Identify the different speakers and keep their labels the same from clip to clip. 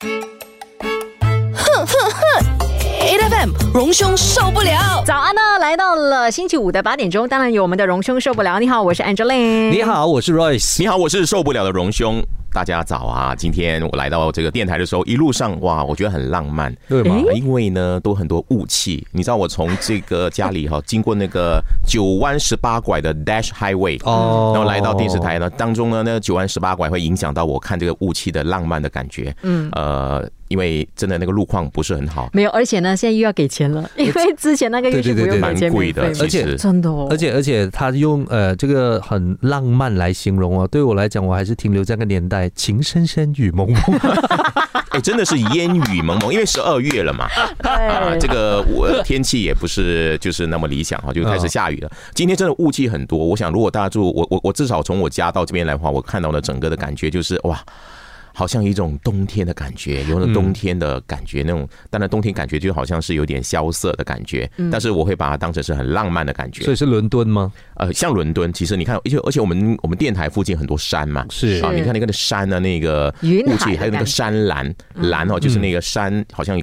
Speaker 1: 哼哼哼，A F M 荣兄受不了。
Speaker 2: 早安呢，来到了星期五的八点钟，当然有我们的荣兄受不了。你好，我是 Angeline。
Speaker 3: 你好，我是 Royce。
Speaker 4: 你好，我是受不了的荣兄。大家早啊！今天我来到这个电台的时候，一路上哇，我觉得很浪漫，
Speaker 3: 对吗？
Speaker 4: 因为呢，都很多雾气。你知道，我从这个家里哈，经过那个九弯十八拐的 Dash Highway，哦，然后来到电视台呢，当中呢，那九弯十八拐会影响到我看这个雾气的浪漫的感觉。嗯，呃。因为真的那个路况不是很好，
Speaker 2: 没有，而且呢，现在又要给钱了，因为之前那个月是不用
Speaker 4: 蛮贵的，
Speaker 3: 而且
Speaker 2: 真的，
Speaker 3: 而且而且他用呃这个很浪漫来形容哦，对我来讲，我还是停留在个年代，情深深雨蒙蒙，
Speaker 4: 哎，真的是烟雨蒙蒙，因为十二月了嘛，啊，这个我天气也不是就是那么理想哈，就开始下雨了。今天真的雾气很多，我想如果大家住我我我至少从我家到这边来的话，我看到的整个的感觉就是哇。好像一种冬天的感觉，有了冬天的感觉，那种当然冬天感觉就好像是有点萧瑟的感觉，但是我会把它当成是很浪漫的感觉。
Speaker 3: 所以是伦敦吗？
Speaker 4: 呃，像伦敦，其实你看，而且而且我们我们电台附近很多山嘛，
Speaker 3: 是
Speaker 4: 啊，你看那个山的那个雾气，还有那个山蓝蓝哦，就是那个山好像。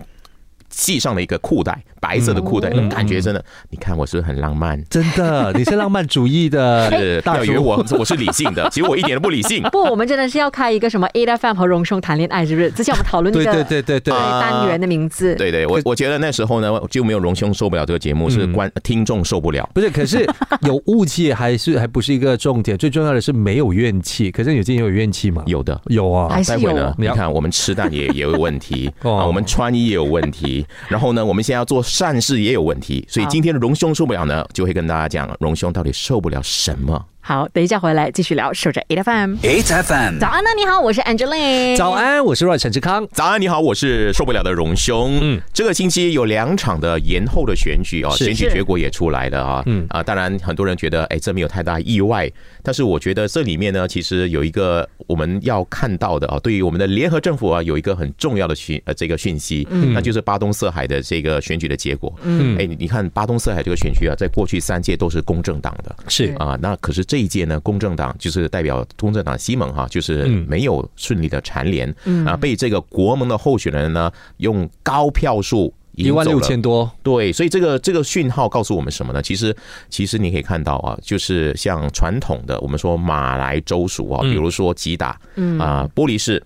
Speaker 4: 系上了一个裤带，白色的裤带，那种感觉真的，你看我是不是很浪漫？
Speaker 3: 真的，你是浪漫主义的，
Speaker 4: 不要以为我 我是理性的，其实我一点都不理性。
Speaker 2: 不，我们真的是要开一个什么 A F M 和荣兄谈恋爱，是不是？之前我们讨论那个
Speaker 3: 对 对对对对
Speaker 2: 单元的名字，
Speaker 4: 对对，我我觉得那时候呢就没有荣兄受不了这个节目，是观听众受不了。
Speaker 3: 不是，可是有雾气还是还不是一个重点，最重要的是没有怨气。可是有今天有怨气吗？
Speaker 4: 有的，
Speaker 3: 有啊。
Speaker 2: 待会呢，
Speaker 4: 你看我们吃蛋也也有问题啊，我们穿衣也有问题，然后呢，我们。现在要做善事也有问题，所以今天的荣兄受不了呢，就会跟大家讲荣兄到底受不了什么。
Speaker 2: 好，等一下回来继续聊。守着 Eight FM。Eight F M，早安呢，你好，我是 Angeline。
Speaker 3: 早安，我是 Roy 陈志康。
Speaker 4: 早安，你好，我是受不了的荣兄。嗯，这个星期有两场的延后的选举啊，选举结果也出来了啊。嗯啊，当然很多人觉得哎，这没有太大意外，但是我觉得这里面呢，其实有一个我们要看到的啊，对于我们的联合政府啊，有一个很重要的讯呃这个讯息，那就是巴东色海的这个选举的结果。嗯，哎，你看巴东色海这个选区啊，在过去三届都是公正党的，
Speaker 3: 是
Speaker 4: 啊，那可是。这一届呢，公正党就是代表公正党西蒙哈，就是没有顺利的蝉联，啊，被这个国盟的候选人呢用高票数
Speaker 3: 一万六千多，
Speaker 4: 对，所以这个这个讯号告诉我们什么呢？其实其实你可以看到啊，就是像传统的我们说马来州属啊，比如说吉打，啊，玻璃市。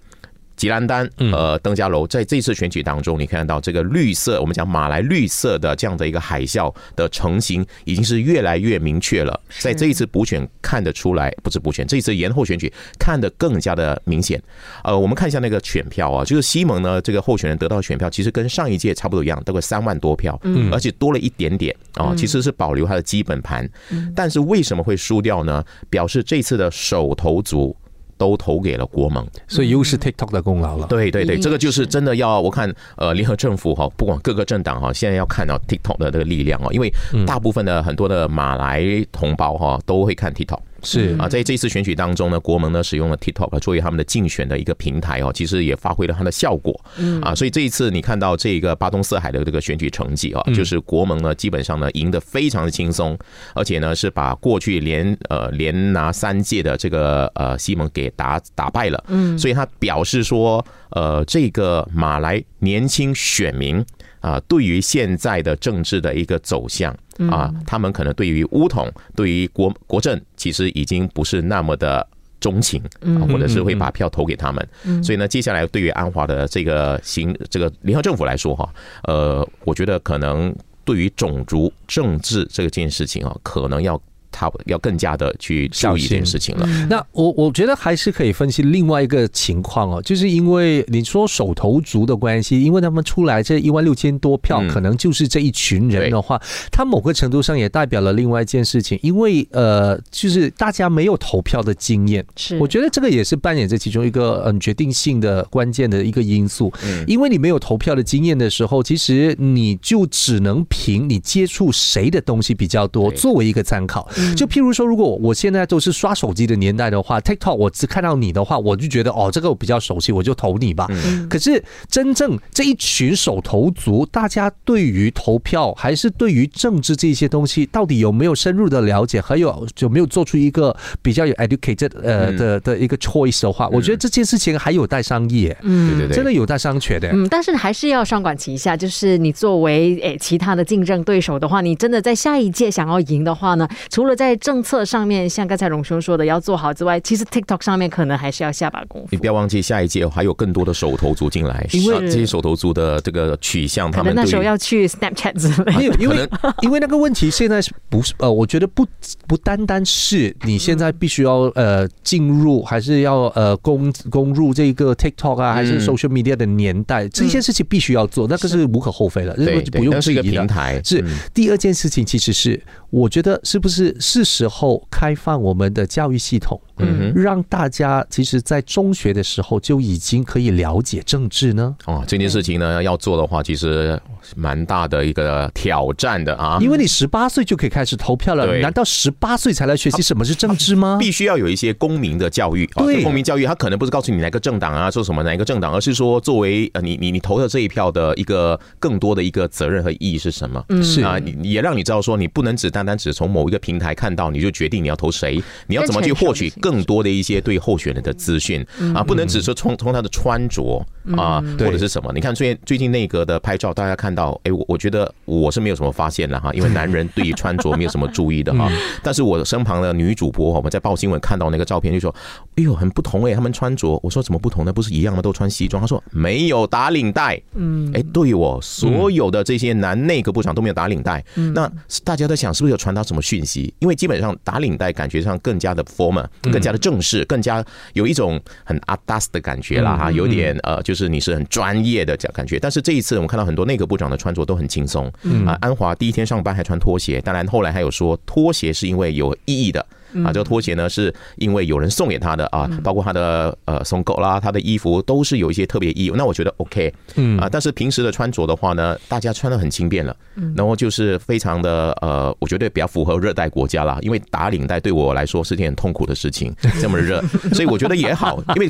Speaker 4: 吉兰丹呃，登嘉楼在这次选举当中，你看到这个绿色，我们讲马来绿色的这样的一个海啸的成型，已经是越来越明确了。在这一次补选看得出来，不是补选，这一次延后选举看得更加的明显。呃，我们看一下那个选票啊，就是西蒙呢这个候选人得到选票，其实跟上一届差不多一样，大概三万多票，嗯，而且多了一点点啊，其实是保留他的基本盘。但是为什么会输掉呢？表示这次的手头族。都投给了国盟，
Speaker 3: 所以又是 TikTok 的功劳了。
Speaker 4: 对对对，这个就是真的要我看呃，联合政府哈，不管各个政党哈，现在要看到 TikTok 的这个力量哦，因为大部分的很多的马来同胞哈都会看 TikTok。
Speaker 3: 是
Speaker 4: 啊，在这一次选举当中呢，国盟呢使用了 TikTok 作为他们的竞选的一个平台哦，其实也发挥了它的效果。嗯啊，所以这一次你看到这个巴东四海的这个选举成绩啊，就是国盟呢基本上呢赢得非常的轻松，而且呢是把过去连呃连拿三届的这个呃西蒙给打打败了。嗯，所以他表示说，呃，这个马来年轻选民。啊，对于现在的政治的一个走向啊，他们可能对于乌统、对于国国政，其实已经不是那么的钟情，或者是会把票投给他们。所以呢，接下来对于安华的这个行这个联合政府来说，哈，呃，我觉得可能对于种族政治这件事情啊，可能要。他要更加的去注意这件事情了。
Speaker 3: 那我我觉得还是可以分析另外一个情况哦，就是因为你说手头足的关系，因为他们出来这一万六千多票，可能就是这一群人的话，他某个程度上也代表了另外一件事情，因为呃，就是大家没有投票的经验，
Speaker 2: 是。
Speaker 3: 我觉得这个也是扮演这其中一个嗯决定性的关键的一个因素。嗯，因为你没有投票的经验的时候，其实你就只能凭你接触谁的东西比较多作为一个参考。就譬如说，如果我现在都是刷手机的年代的话，TikTok 我只看到你的话，我就觉得哦，这个我比较熟悉，我就投你吧。可是真正这一群手投族，大家对于投票还是对于政治这些东西，到底有没有深入的了解，还有有没有做出一个比较有 educated 呃的的一个 choice 的话，我觉得这件事情还有待商议。
Speaker 4: 嗯，对对对，
Speaker 3: 真的有待商榷的。
Speaker 2: 嗯，但是还是要双管齐下，就是你作为诶其他的竞争对手的话，你真的在下一届想要赢的话呢，除了在政策上面像刚才荣兄说的要做好之外，其实 TikTok 上面可能还是要下把功夫。
Speaker 4: 你不要忘记下一届还有更多的手头族进来，因为这些手头族的这个取向，他们
Speaker 2: 那时候要去 Snapchat 之类。
Speaker 3: 因为因为那个问题现在是不是呃，我觉得不不单单是你现在必须要呃进入，还是要呃攻攻入这个 TikTok 啊，还是 social media 的年代，这些事情必须要做，那个是无可厚非的，这个不用质疑的。是第二件事情，其实是我觉得是不是是时候开放我们的教育系统。嗯，让大家其实，在中学的时候就已经可以了解政治呢。
Speaker 4: 哦，这件事情呢，要做的话，其实蛮大的一个挑战的啊。
Speaker 3: 因为你十八岁就可以开始投票了，难道十八岁才来学习什么是政治吗？
Speaker 4: 必须要有一些公民的教育。对，公民教育，他可能不是告诉你哪个政党啊，说什么哪一个政党，而是说作为呃，你你你投的这一票的一个更多的一个责任和意义是什么？
Speaker 3: 嗯，是
Speaker 4: 啊，也让你知道说，你不能只单单只从某一个平台看到，你就决定你要投谁，你要怎么去获取。更多的一些对候选人的资讯啊，不能只是从从他的穿着啊，或者是什么？你看最最近内阁的拍照，大家看到，哎，我我觉得我是没有什么发现了哈，因为男人对于穿着没有什么注意的 哈。但是我身旁的女主播，我们在报新闻看到那个照片，就说，哎呦，很不同哎，他们穿着，我说怎么不同呢？不是一样吗？都穿西装。他说没有打领带。嗯，哎，对我所有的这些男内阁部长都没有打领带。那大家在想，是不是有传达什么讯息？因为基本上打领带感觉上更加的 formal。更加的正式，更加有一种很阿达斯的感觉啦哈，有点呃，就是你是很专业的这样感觉。但是这一次我们看到很多内阁部长的穿着都很轻松，啊，安华第一天上班还穿拖鞋，当然后来还有说拖鞋是因为有意义的。啊，这个拖鞋呢，是因为有人送给他的啊，包括他的呃送狗啦，他的衣服都是有一些特别意义。那我觉得 OK，嗯啊，但是平时的穿着的话呢，大家穿的很轻便了，然后就是非常的呃，我觉得比较符合热带国家啦。因为打领带对我来说是件很痛苦的事情，这么热，所以我觉得也好。因为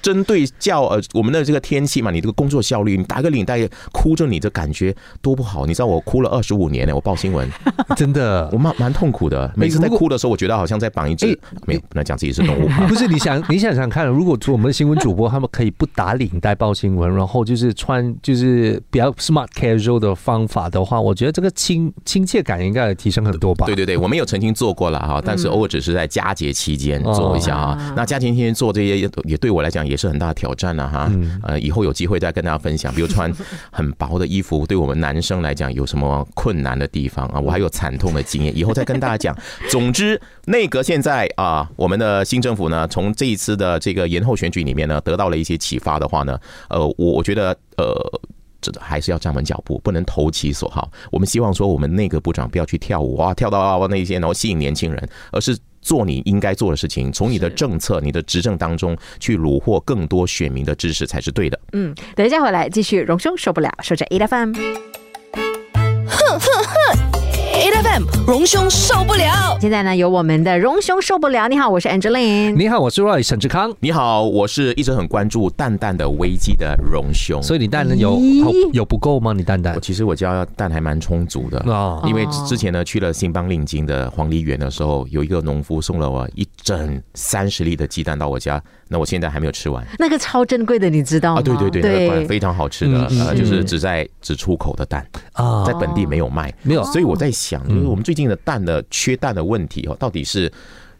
Speaker 4: 针对较呃我们的这个天气嘛，你这个工作效率，你打个领带哭着，你的感觉多不好。你知道我哭了二十五年呢，我报新闻，
Speaker 3: 真的，
Speaker 4: 我蛮蛮痛苦的。每次在哭的时候，我觉得好像。在绑一只，没有不能讲自己是动物。
Speaker 3: 不是你想，你想想看，如果我们的新闻主播他们可以不打领带报新闻，然后就是穿就是比较 smart casual 的方法的话，我觉得这个亲亲切感应该提升很多吧。
Speaker 4: 对对对，我们有曾经做过了哈，但是偶尔只是在佳节期间做一下啊。那佳节期间做这些也对我来讲也是很大的挑战了哈。呃，以后有机会再跟大家分享，比如穿 很薄的衣服，对我们男生来讲有什么困难的地方啊？我还有惨痛的经验，以后再跟大家讲。总之那。个现在啊，我们的新政府呢，从这一次的这个延后选举里面呢，得到了一些启发的话呢，呃，我我觉得呃，这还是要站稳脚步，不能投其所好。我们希望说，我们内阁部长不要去跳舞啊，跳到那些然后吸引年轻人，而是做你应该做的事情，从你的政策、你的执政当中去虏获更多选民的支持才是对的。
Speaker 2: 嗯，等一下回来继续，荣兄受不了，说着 A F M。哼哼
Speaker 1: 哼。荣兄受不了。
Speaker 2: 现在呢，有我们的荣兄受不了。你好，我是 Angeline。
Speaker 3: 你好，我是 Roy 沈志康。
Speaker 4: 你好，我是一直很关注蛋蛋的危机的荣兄。
Speaker 3: 所以你蛋有有不够吗？你蛋蛋？
Speaker 4: 其实我家蛋还蛮充足的哦。因为之前呢，去了新邦令金的黄梨园的时候，有一个农夫送了我一整三十粒的鸡蛋到我家。那我现在还没有吃完。
Speaker 2: 那个超珍贵的，你知道吗？啊，
Speaker 4: 对对对，对，非常好吃的，呃，就是只在只出口的蛋啊，在本地没有卖。
Speaker 3: 没有，
Speaker 4: 所以我在想，就是我们最近的蛋的缺蛋的问题哦，到底是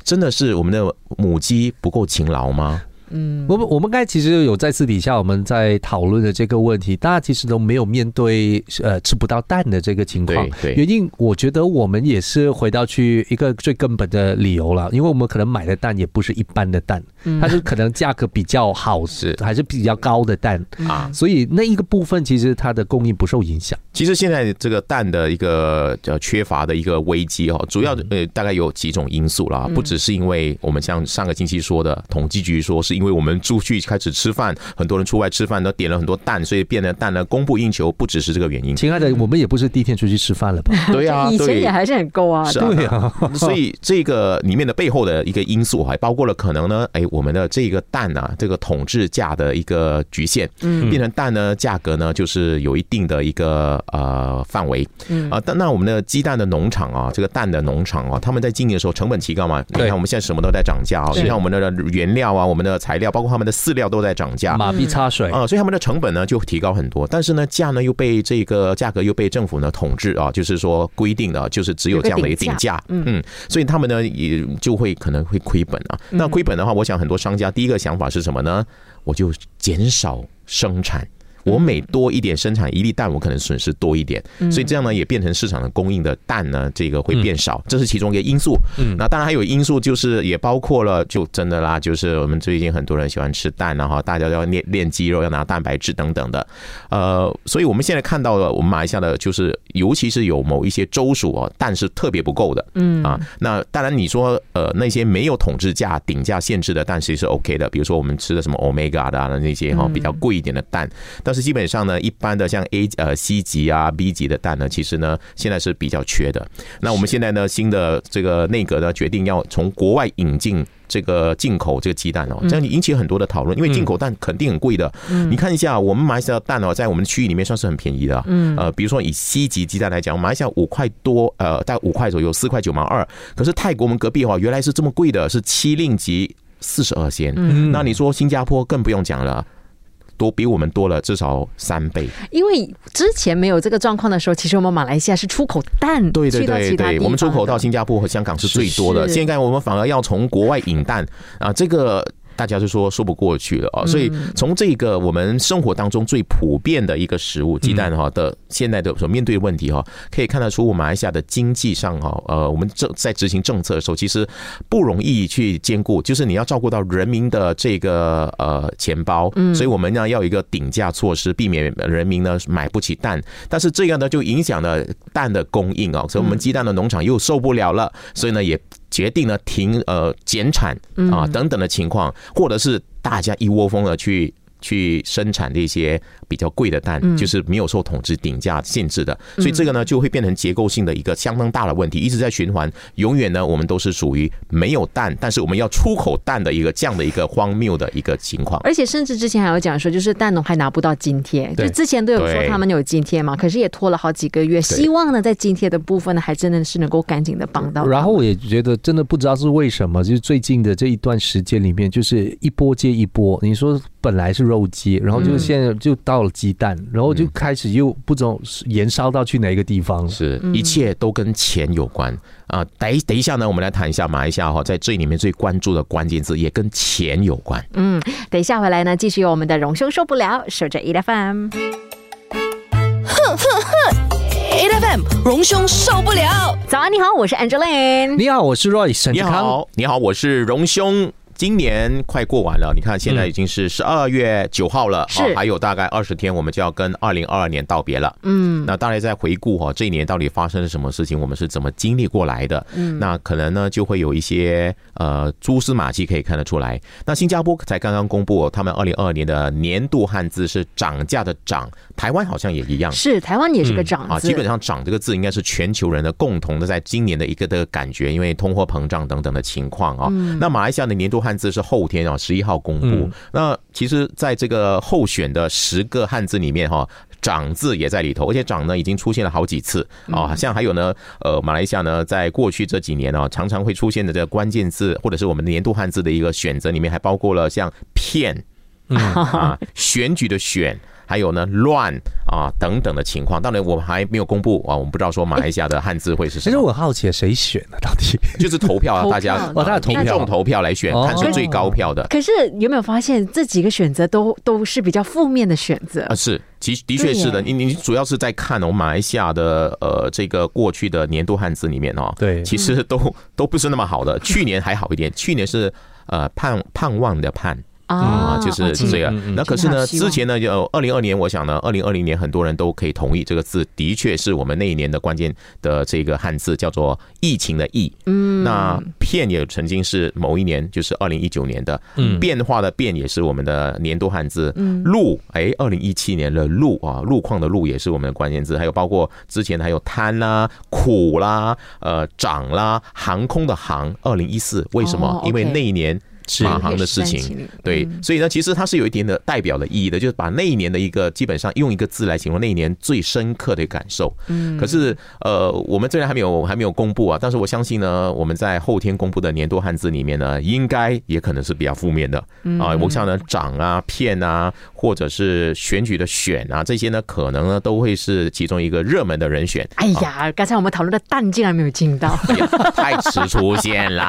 Speaker 4: 真的是我们的母鸡不够勤劳吗？
Speaker 3: 嗯，我们我们刚才其实有在私底下我们在讨论的这个问题，大家其实都没有面对呃吃不到蛋的这个情况。
Speaker 4: 对，
Speaker 3: 原因我觉得我们也是回到去一个最根本的理由了，因为我们可能买的蛋也不是一般的蛋，它是可能价格比较好，是 还是比较高的蛋。啊，所以那一个部分其实它的供应不受影响。
Speaker 4: 其实现在这个蛋的一个叫缺乏的一个危机哈，主要呃大概有几种因素啦，不只是因为我们像上个星期说的统计局说是。因为我们出去开始吃饭，很多人出外吃饭都点了很多蛋，所以变得蛋呢供不应求，不只是这个原因。
Speaker 3: 亲爱的，我们也不是第一天出去吃饭了吧？
Speaker 4: 对啊，
Speaker 2: 以前也还是很够啊。
Speaker 4: 是啊，
Speaker 3: 对啊。
Speaker 4: 所以这个里面的背后的一个因素还包括了可能呢，哎，我们的这个蛋啊，这个统治价的一个局限，嗯，变成蛋呢价格呢就是有一定的一个呃范围，嗯。啊，但那我们的鸡蛋的农场啊，这个蛋的农场啊，他们在经营的时候成本提高嘛，你看我们现在什么都在涨价啊，
Speaker 3: 是。
Speaker 4: 你看我们的原料啊，我们的材料，包括他们的饲料都在涨价，
Speaker 3: 马币擦水，
Speaker 4: 啊、所以他们的成本呢就提高很多，但是呢价呢又被这个价格又被政府呢统治啊，就是说规定的就是只有这样的一个定价，嗯所以他们呢也就会可能会亏本啊。那亏本的话，我想很多商家第一个想法是什么呢？我就减少生产。我每多一点生产一粒蛋，我可能损失多一点，所以这样呢也变成市场的供应的蛋呢，这个会变少，这是其中一个因素。那当然还有因素就是也包括了，就真的啦，就是我们最近很多人喜欢吃蛋，然后大家都要练练肌肉，要拿蛋白质等等的，呃，所以我们现在看到了我们马来西亚的，就是尤其是有某一些州属哦，蛋是特别不够的，嗯。啊，那当然你说呃那些没有统治价顶价限制的蛋其实是 OK 的，比如说我们吃的什么 omega 的啊那些哈比较贵一点的蛋，但是基本上呢，一般的像 A 呃 C 级啊 B 级的蛋呢，其实呢现在是比较缺的。那我们现在呢新的这个内阁呢决定要从国外引进。这个进口这个鸡蛋哦，这样引起很多的讨论，因为进口蛋肯定很贵的。你看一下，我们马来西亚的蛋哦，在我们区域里面算是很便宜的。嗯，呃，比如说以 C 级鸡蛋来讲，马来西亚五块多，呃，大概五块左右，四块九毛二。可是泰国我们隔壁哦，原来是这么贵的，是七令级四十二仙。嗯，那你说新加坡更不用讲了。多比我们多了至少三倍，
Speaker 2: 因为之前没有这个状况的时候，其实我们马来西亚是出口蛋
Speaker 4: 对对对对，我们出口到新加坡和香港是最多的，
Speaker 2: 是。
Speaker 4: 现在我们反而要从国外引蛋。啊，这个。大家就说说不过去了啊，所以从这个我们生活当中最普遍的一个食物鸡蛋哈的现在的所面对的问题哈，可以看得出我们马来西亚的经济上哈，呃，我们正在执行政策的时候，其实不容易去兼顾，就是你要照顾到人民的这个呃钱包，所以我们呢要有一个顶价措施，避免人民呢买不起蛋，但是这样呢就影响了蛋的供应啊，所以我们鸡蛋的农场又受不了了，所以呢也。决定了停呃减产啊等等的情况，或者是大家一窝蜂的去去生产这些比较贵的蛋，就是没有受统治顶价限制的，所以这个呢就会变成结构性的一个相当大的问题，一直在循环，永远呢我们都是属于没有蛋，但是我们要出口蛋的一个这样的一个荒谬的一个情况。
Speaker 2: 而且甚至之前还有讲说，就是蛋农还拿不到津贴，就之前都有说他们有津贴嘛，可是也拖了好几个月。希望呢，在津贴的部分呢，还真的是能够赶紧的帮到。
Speaker 3: 然后我也觉得真的不知道是为什么，就是最近的这一段时间里面，就是一波接一波。你说本来是肉鸡，然后就现在就到了鸡蛋，然后就开始又不知道延烧到去哪一个地方了。
Speaker 4: 是，一切都跟钱有关啊。等一等一下呢，我们来谈一下马来西亚哈，在这里面最关注的关键字也跟钱有关。
Speaker 2: 嗯，等一下回来呢，继续有我们的荣兄受不了，守着 E F M。哼哼哼。
Speaker 1: A F M，荣兄受不了。
Speaker 2: 早安，你好，我是 Angeline。
Speaker 3: 你好，我是 Roy 沈志康。
Speaker 4: 你好，你好，我是荣兄。今年快过完了，你看现在已经是十二月九号了，
Speaker 2: 是
Speaker 4: 哦还有大概二十天，我们就要跟二零二二年道别了。嗯，那大家在回顾哈，这一年到底发生了什么事情，我们是怎么经历过来的？嗯，那可能呢就会有一些呃蛛丝马迹可以看得出来。那新加坡才刚刚公布，他们二零二二年的年度汉字是涨价的涨，台湾好像也一样。
Speaker 2: 是台湾也是个涨
Speaker 4: 啊，基本上“涨”这个字应该是全球人的共同的，在今年的一个的感觉，因为通货膨胀等等的情况啊。那马来西亚的年度汉字是后天啊，十一号公布。那其实，在这个候选的十个汉字里面哈。长字也在里头，而且长呢已经出现了好几次啊，像还有呢，呃，马来西亚呢，在过去这几年呢，常常会出现的这个关键字，或者是我们年度汉字的一个选择里面，还包括了像骗啊、选举的选。还有呢，乱啊等等的情况，当然我们还没有公布啊，我们不知道说马来西亚的汉字会是
Speaker 3: 其实
Speaker 4: 什么，
Speaker 3: 我好奇谁选的到底？
Speaker 4: 就是投票啊，大家
Speaker 3: 哦大家投票。
Speaker 4: 投票来选，
Speaker 3: 哦。
Speaker 4: 看是最高票的。
Speaker 2: 可是有没有发现这几个选择都都是比较负面的选择？
Speaker 4: 啊，？是，其的确是的，你你主要是在看我们，马来西亚的呃这个过去的年度汉字里面哦，
Speaker 3: 对。
Speaker 4: 其实都都不是那么好的，去年还好一点，去年是呃盼盼望的盼。啊，就是这个。那可是呢，之前呢，就二零二年，我想呢，二零二零年很多人都可以同意这个字，的确是我们那一年的关键的这个汉字，叫做疫情的疫。嗯，那片也曾经是某一年，就是二零一九年的变化的变，也是我们的年度汉字。嗯，路，哎，二零一七年的路啊，路况的路也是我们的关键字。还有包括之前还有贪啦、苦啦、呃涨啦、航空的航，二零一四为什么？因为那一年。马航的事情，对，所以呢，其实它是有一点的代表的意义的，就是把那一年的一个基本上用一个字来形容那一年最深刻的感受。嗯，可是呃，我们虽然还没有还没有公布啊，但是我相信呢，我们在后天公布的年度汉字里面呢，应该也可能是比较负面的啊。我想呢，涨啊、骗啊，或者是选举的选啊，这些呢，可能呢都会是其中一个热门的人选。
Speaker 2: 哎呀，刚才我们讨论的蛋竟然没有进到，
Speaker 4: 太迟出现啦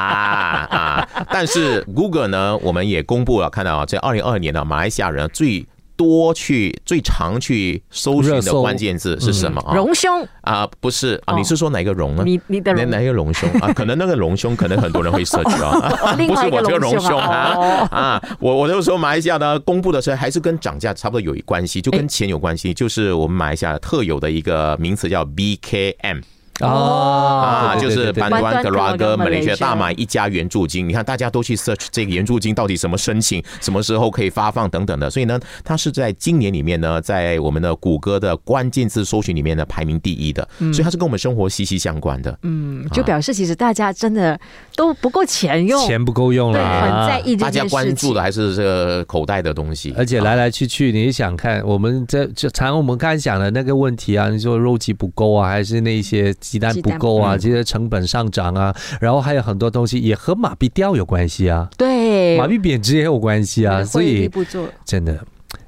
Speaker 4: 啊！但是如个呢，我们也公布了，看到啊，在二零二二年呢，马来西亚人最多去、最常去搜寻的关键字是什么啊？
Speaker 2: 隆胸
Speaker 4: 啊，不是啊，你是说哪个隆呢？
Speaker 2: 你你的
Speaker 4: 哪哪个隆胸啊？可能那个隆胸，可能很多人会 search 啊，不是我这个隆胸啊啊！我我就说马来西亚呢，公布的时候还是跟涨价差不多有关系，就跟钱有关系，就是我们马来西亚特有的一个名词叫 BKM。哦啊，就是班端格拉哥马来西亚大马一家援助金，你看大家都去 search 这个援助金到底什么申请，什么时候可以发放等等的，所以呢，它是在今年里面呢，在我们的谷歌的关键字搜寻里面呢排名第一的，所以它是跟我们生活息息相关的。
Speaker 2: 嗯，就表示其实大家真的都不够钱用，
Speaker 3: 钱不够用了，
Speaker 2: 很在意
Speaker 4: 大家关注的还是这个口袋的东西，
Speaker 3: 而且来来去去，你想看我们这就常我们刚才讲的那个问题啊，你说肉鸡不够啊，还是那些鸡蛋不够啊？这些成本上涨啊，然后还有很多东西也和马币掉有关系啊，
Speaker 2: 对，
Speaker 3: 马币贬值也有关系啊，所以真的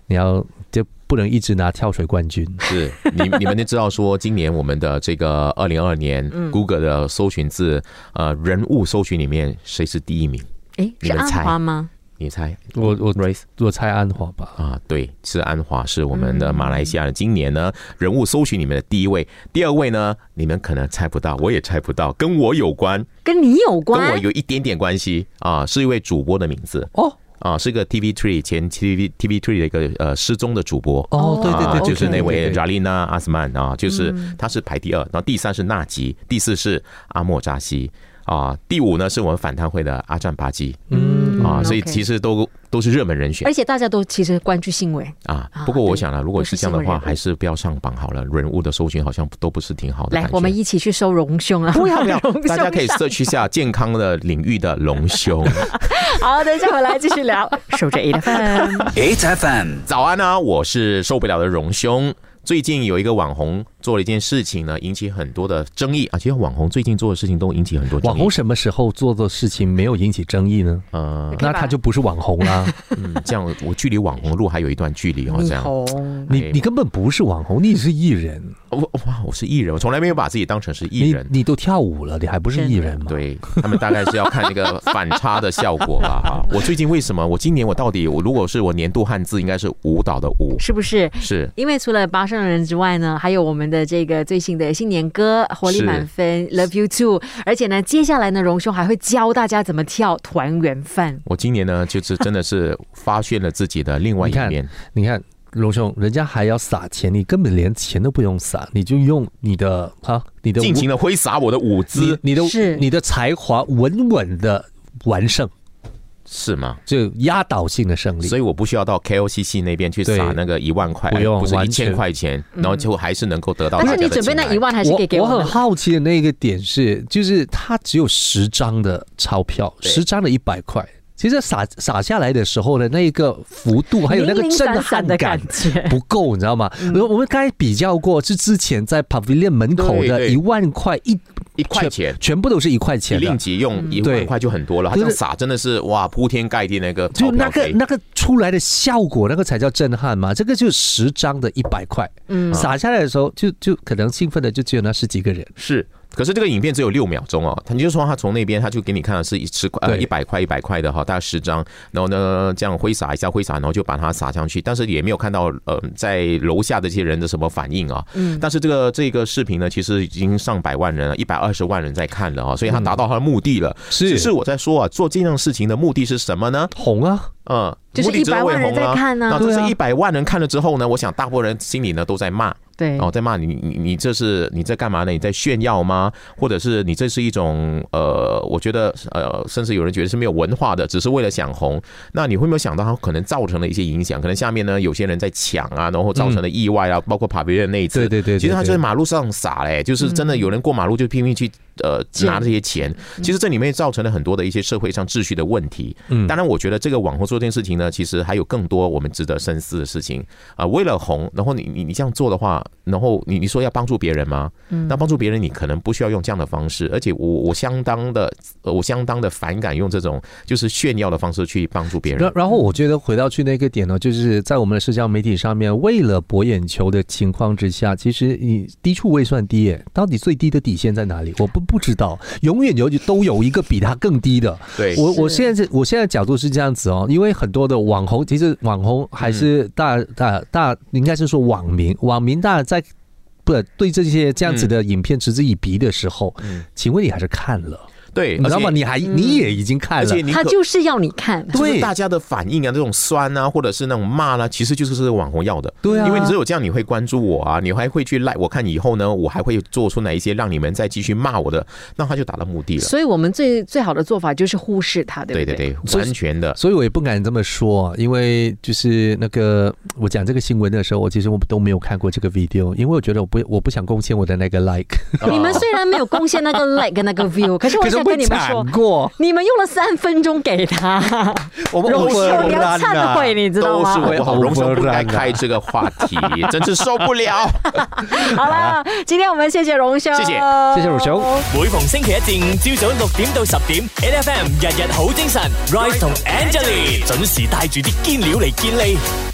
Speaker 3: 你要就不能一直拿跳水冠军。
Speaker 4: 是你你们都知道说，今年我们的这个二零二年，Google 的搜寻字呃人物搜寻里面谁是第一名？
Speaker 2: 哎，是安华吗？
Speaker 4: 你猜，
Speaker 3: 我我 race 我猜安华吧。
Speaker 4: 啊，对，是安华，是我们的马来西亚的今年呢人物搜寻里面的第一位。第二位呢，你们可能猜不到，我也猜不到，跟我有关，
Speaker 2: 跟你有关，
Speaker 4: 跟我有一点点关系啊，是一位主播的名字。哦，啊，是个 TV Three 前 TV TV Three 的一个呃失踪的主播。
Speaker 3: 哦，对对对，
Speaker 4: 就是那位 Jalina 阿斯曼啊，就是他是排第二，然后第三是纳吉，第四是阿莫扎西。啊，第五呢是我们反贪会的阿占巴基，嗯啊，所以其实都都是热门人选，
Speaker 2: 而且大家都其实关注新闻
Speaker 4: 啊。不过我想呢，如果是这样的话，还是不要上榜好了。人物的搜寻好像都不是挺好的。
Speaker 2: 来，我们一起去收隆胸啊！
Speaker 4: 不要不要，大家可以摄取一下健康的领域 的隆胸。
Speaker 2: 好，等一下回来继续聊。守着 Eight FM，Eight
Speaker 4: FM，早安啊！我是受不了的隆胸。最近有一个网红。做了一件事情呢，引起很多的争议啊！其实网红最近做的事情都引起很多争。
Speaker 3: 网红什么时候做的事情没有引起争议呢？呃，那他就不是网红啦。
Speaker 4: 嗯，这样我距离网红路还有一段距离哦。这样，
Speaker 3: 你你根本不是网红，你是艺人。
Speaker 4: 我哇，我是艺人，我从来没有把自己当成是艺人。
Speaker 3: 你都跳舞了，你还不是艺人吗？
Speaker 4: 对他们大概是要看那个反差的效果吧。哈，我最近为什么？我今年我到底我如果是我年度汉字，应该是舞蹈的舞，
Speaker 2: 是不是？
Speaker 4: 是
Speaker 2: 因为除了八圣人之外呢，还有我们的这个最新。的新年歌活力满分，Love You Too。而且呢，接下来呢，荣兄还会教大家怎么跳团圆饭。
Speaker 4: 我今年呢，就是真的是发现了自己的另外一面。
Speaker 3: 你看，荣兄，人家还要撒钱，你根本连钱都不用撒，你就用你的哈，你的
Speaker 4: 尽情的挥洒我的舞姿，
Speaker 3: 你的是你的才华，稳稳的完胜。
Speaker 4: 是吗？
Speaker 3: 就压倒性的胜利，
Speaker 4: 所以我不需要到 KOCC 那边去撒那个一万块，
Speaker 3: 不用，
Speaker 4: 不是一千块钱，然后就还是能够得到。
Speaker 2: 不是你准备那一万还是给给
Speaker 3: 我？我很好奇的那个点是，就是它只有十张的钞票，十张的一百块。其实撒撒下来的时候的那一个幅度，还有那个震撼的感觉 不够，你知道吗？我我们刚才比较过，是之前在 Pavilion 门口的一万块一
Speaker 4: 一块钱，
Speaker 3: 全部都是一块钱，
Speaker 4: 令吉用一万块就很多了。他撒真的是哇，铺天盖地那个，
Speaker 3: 就那个那个出来的效果，那个才叫震撼嘛。这个就十张的一百块，嗯，撒下来的时候，就就可能兴奋的就只有那十几个人，
Speaker 4: 是。可是这个影片只有六秒钟哦，他就说他从那边他就给你看的是一十块呃一百块一百块的哈，大概十张，然后呢这样挥洒一下挥洒，然后就把它撒上去，但是也没有看到呃在楼下的这些人的什么反应啊。嗯。但是这个这个视频呢，其实已经上百万人了，一百二十万人在看了啊，所以他达到他的目的了。
Speaker 3: 是。
Speaker 4: 只是我在说啊，做这样事情的目的是什么呢？
Speaker 3: 红啊。
Speaker 4: 嗯，
Speaker 2: 就是
Speaker 4: 一
Speaker 2: 百万人在看啊
Speaker 4: 那这是一百万人看了之后呢，我想大部分人心里呢都在骂。
Speaker 2: 对，
Speaker 4: 哦，在骂你，你你这是你在干嘛呢？你在炫耀吗？或者是你这是一种呃，我觉得呃，甚至有人觉得是没有文化的，只是为了想红。那你会没有想到它可能造成了一些影响？可能下面呢有些人在抢啊，然后造成了意外啊，包括爬别人那一次。
Speaker 3: 对对对对
Speaker 4: 其实他就在马路上撒嘞，就是真的有人过马路就拼命去呃
Speaker 2: 捡
Speaker 4: 拿这些钱。其实这里面造成了很多的一些社会上秩序的问题。
Speaker 3: 嗯
Speaker 4: 当然，我觉得这个网红做这件事情呢，其实还有更多我们值得深思的事情啊、为了红，然后你你你这样做的话，然后你你说要帮助别人吗？嗯那帮助别人，你可能不需要用这样的方式，而且我我相当的呃我相当的反感用这种就是炫耀的方式去帮助别人
Speaker 3: 然。然后我觉得回到去那个点呢，就是在我们的社交媒体上面，为了博眼球的情况之下，其实你低处未算低耶，到底最低的底线在哪里？我不不知道，永远有都有一个比他更低的。
Speaker 4: 对，
Speaker 3: 我我现在是我现在角度是这样子哦，因为很多的网红，其实网红还是大、大大，应该是说网民，网民大家在不对这些这样子的影片嗤之以鼻的时候，
Speaker 4: 嗯。
Speaker 3: 请问你还是看了，
Speaker 4: 对，
Speaker 3: 你知道吗？
Speaker 4: 而且
Speaker 3: 你还你也已经看了
Speaker 4: 而且，
Speaker 2: 他就是要你看，
Speaker 4: 就是大家的反应啊，这种酸啊，或者是那种骂啦、其实就是这个网红要的。
Speaker 3: 对啊
Speaker 4: 因为你只有这样，你会关注我啊，你还会去赖。我看以后呢，我还会做出哪一些让你们再继续骂我的，那他就达到目的了。
Speaker 2: 所以我们最最好的做法就是忽视他，对不对？
Speaker 4: 对对对，完全的。
Speaker 3: 所以我也不敢这么说，因为就是那个我讲这个新闻的时候，我其实我都没有看过这个 video，因为我觉得我不我不想贡献我的那个 like，
Speaker 2: 你们虽然没有贡献那个 like 跟那个 view，可是我想跟你们说，
Speaker 3: 过，
Speaker 2: 你们用了三分钟给他，
Speaker 3: 我们
Speaker 2: 荣兄
Speaker 3: 我
Speaker 2: 你要忏悔，你知道
Speaker 4: 都是
Speaker 2: 吗？
Speaker 4: 我不好，
Speaker 3: 我
Speaker 4: 荣兄不应该
Speaker 3: 我
Speaker 4: 开这个话题，真是受不了。
Speaker 2: 好了，今天我们谢谢荣兄，
Speaker 4: 谢谢
Speaker 3: 谢谢荣兄
Speaker 5: 每逢星期一至五朝早六點到十點，N F M 日日好精神，Rise 同 Angelie 準時帶住啲堅料嚟健利。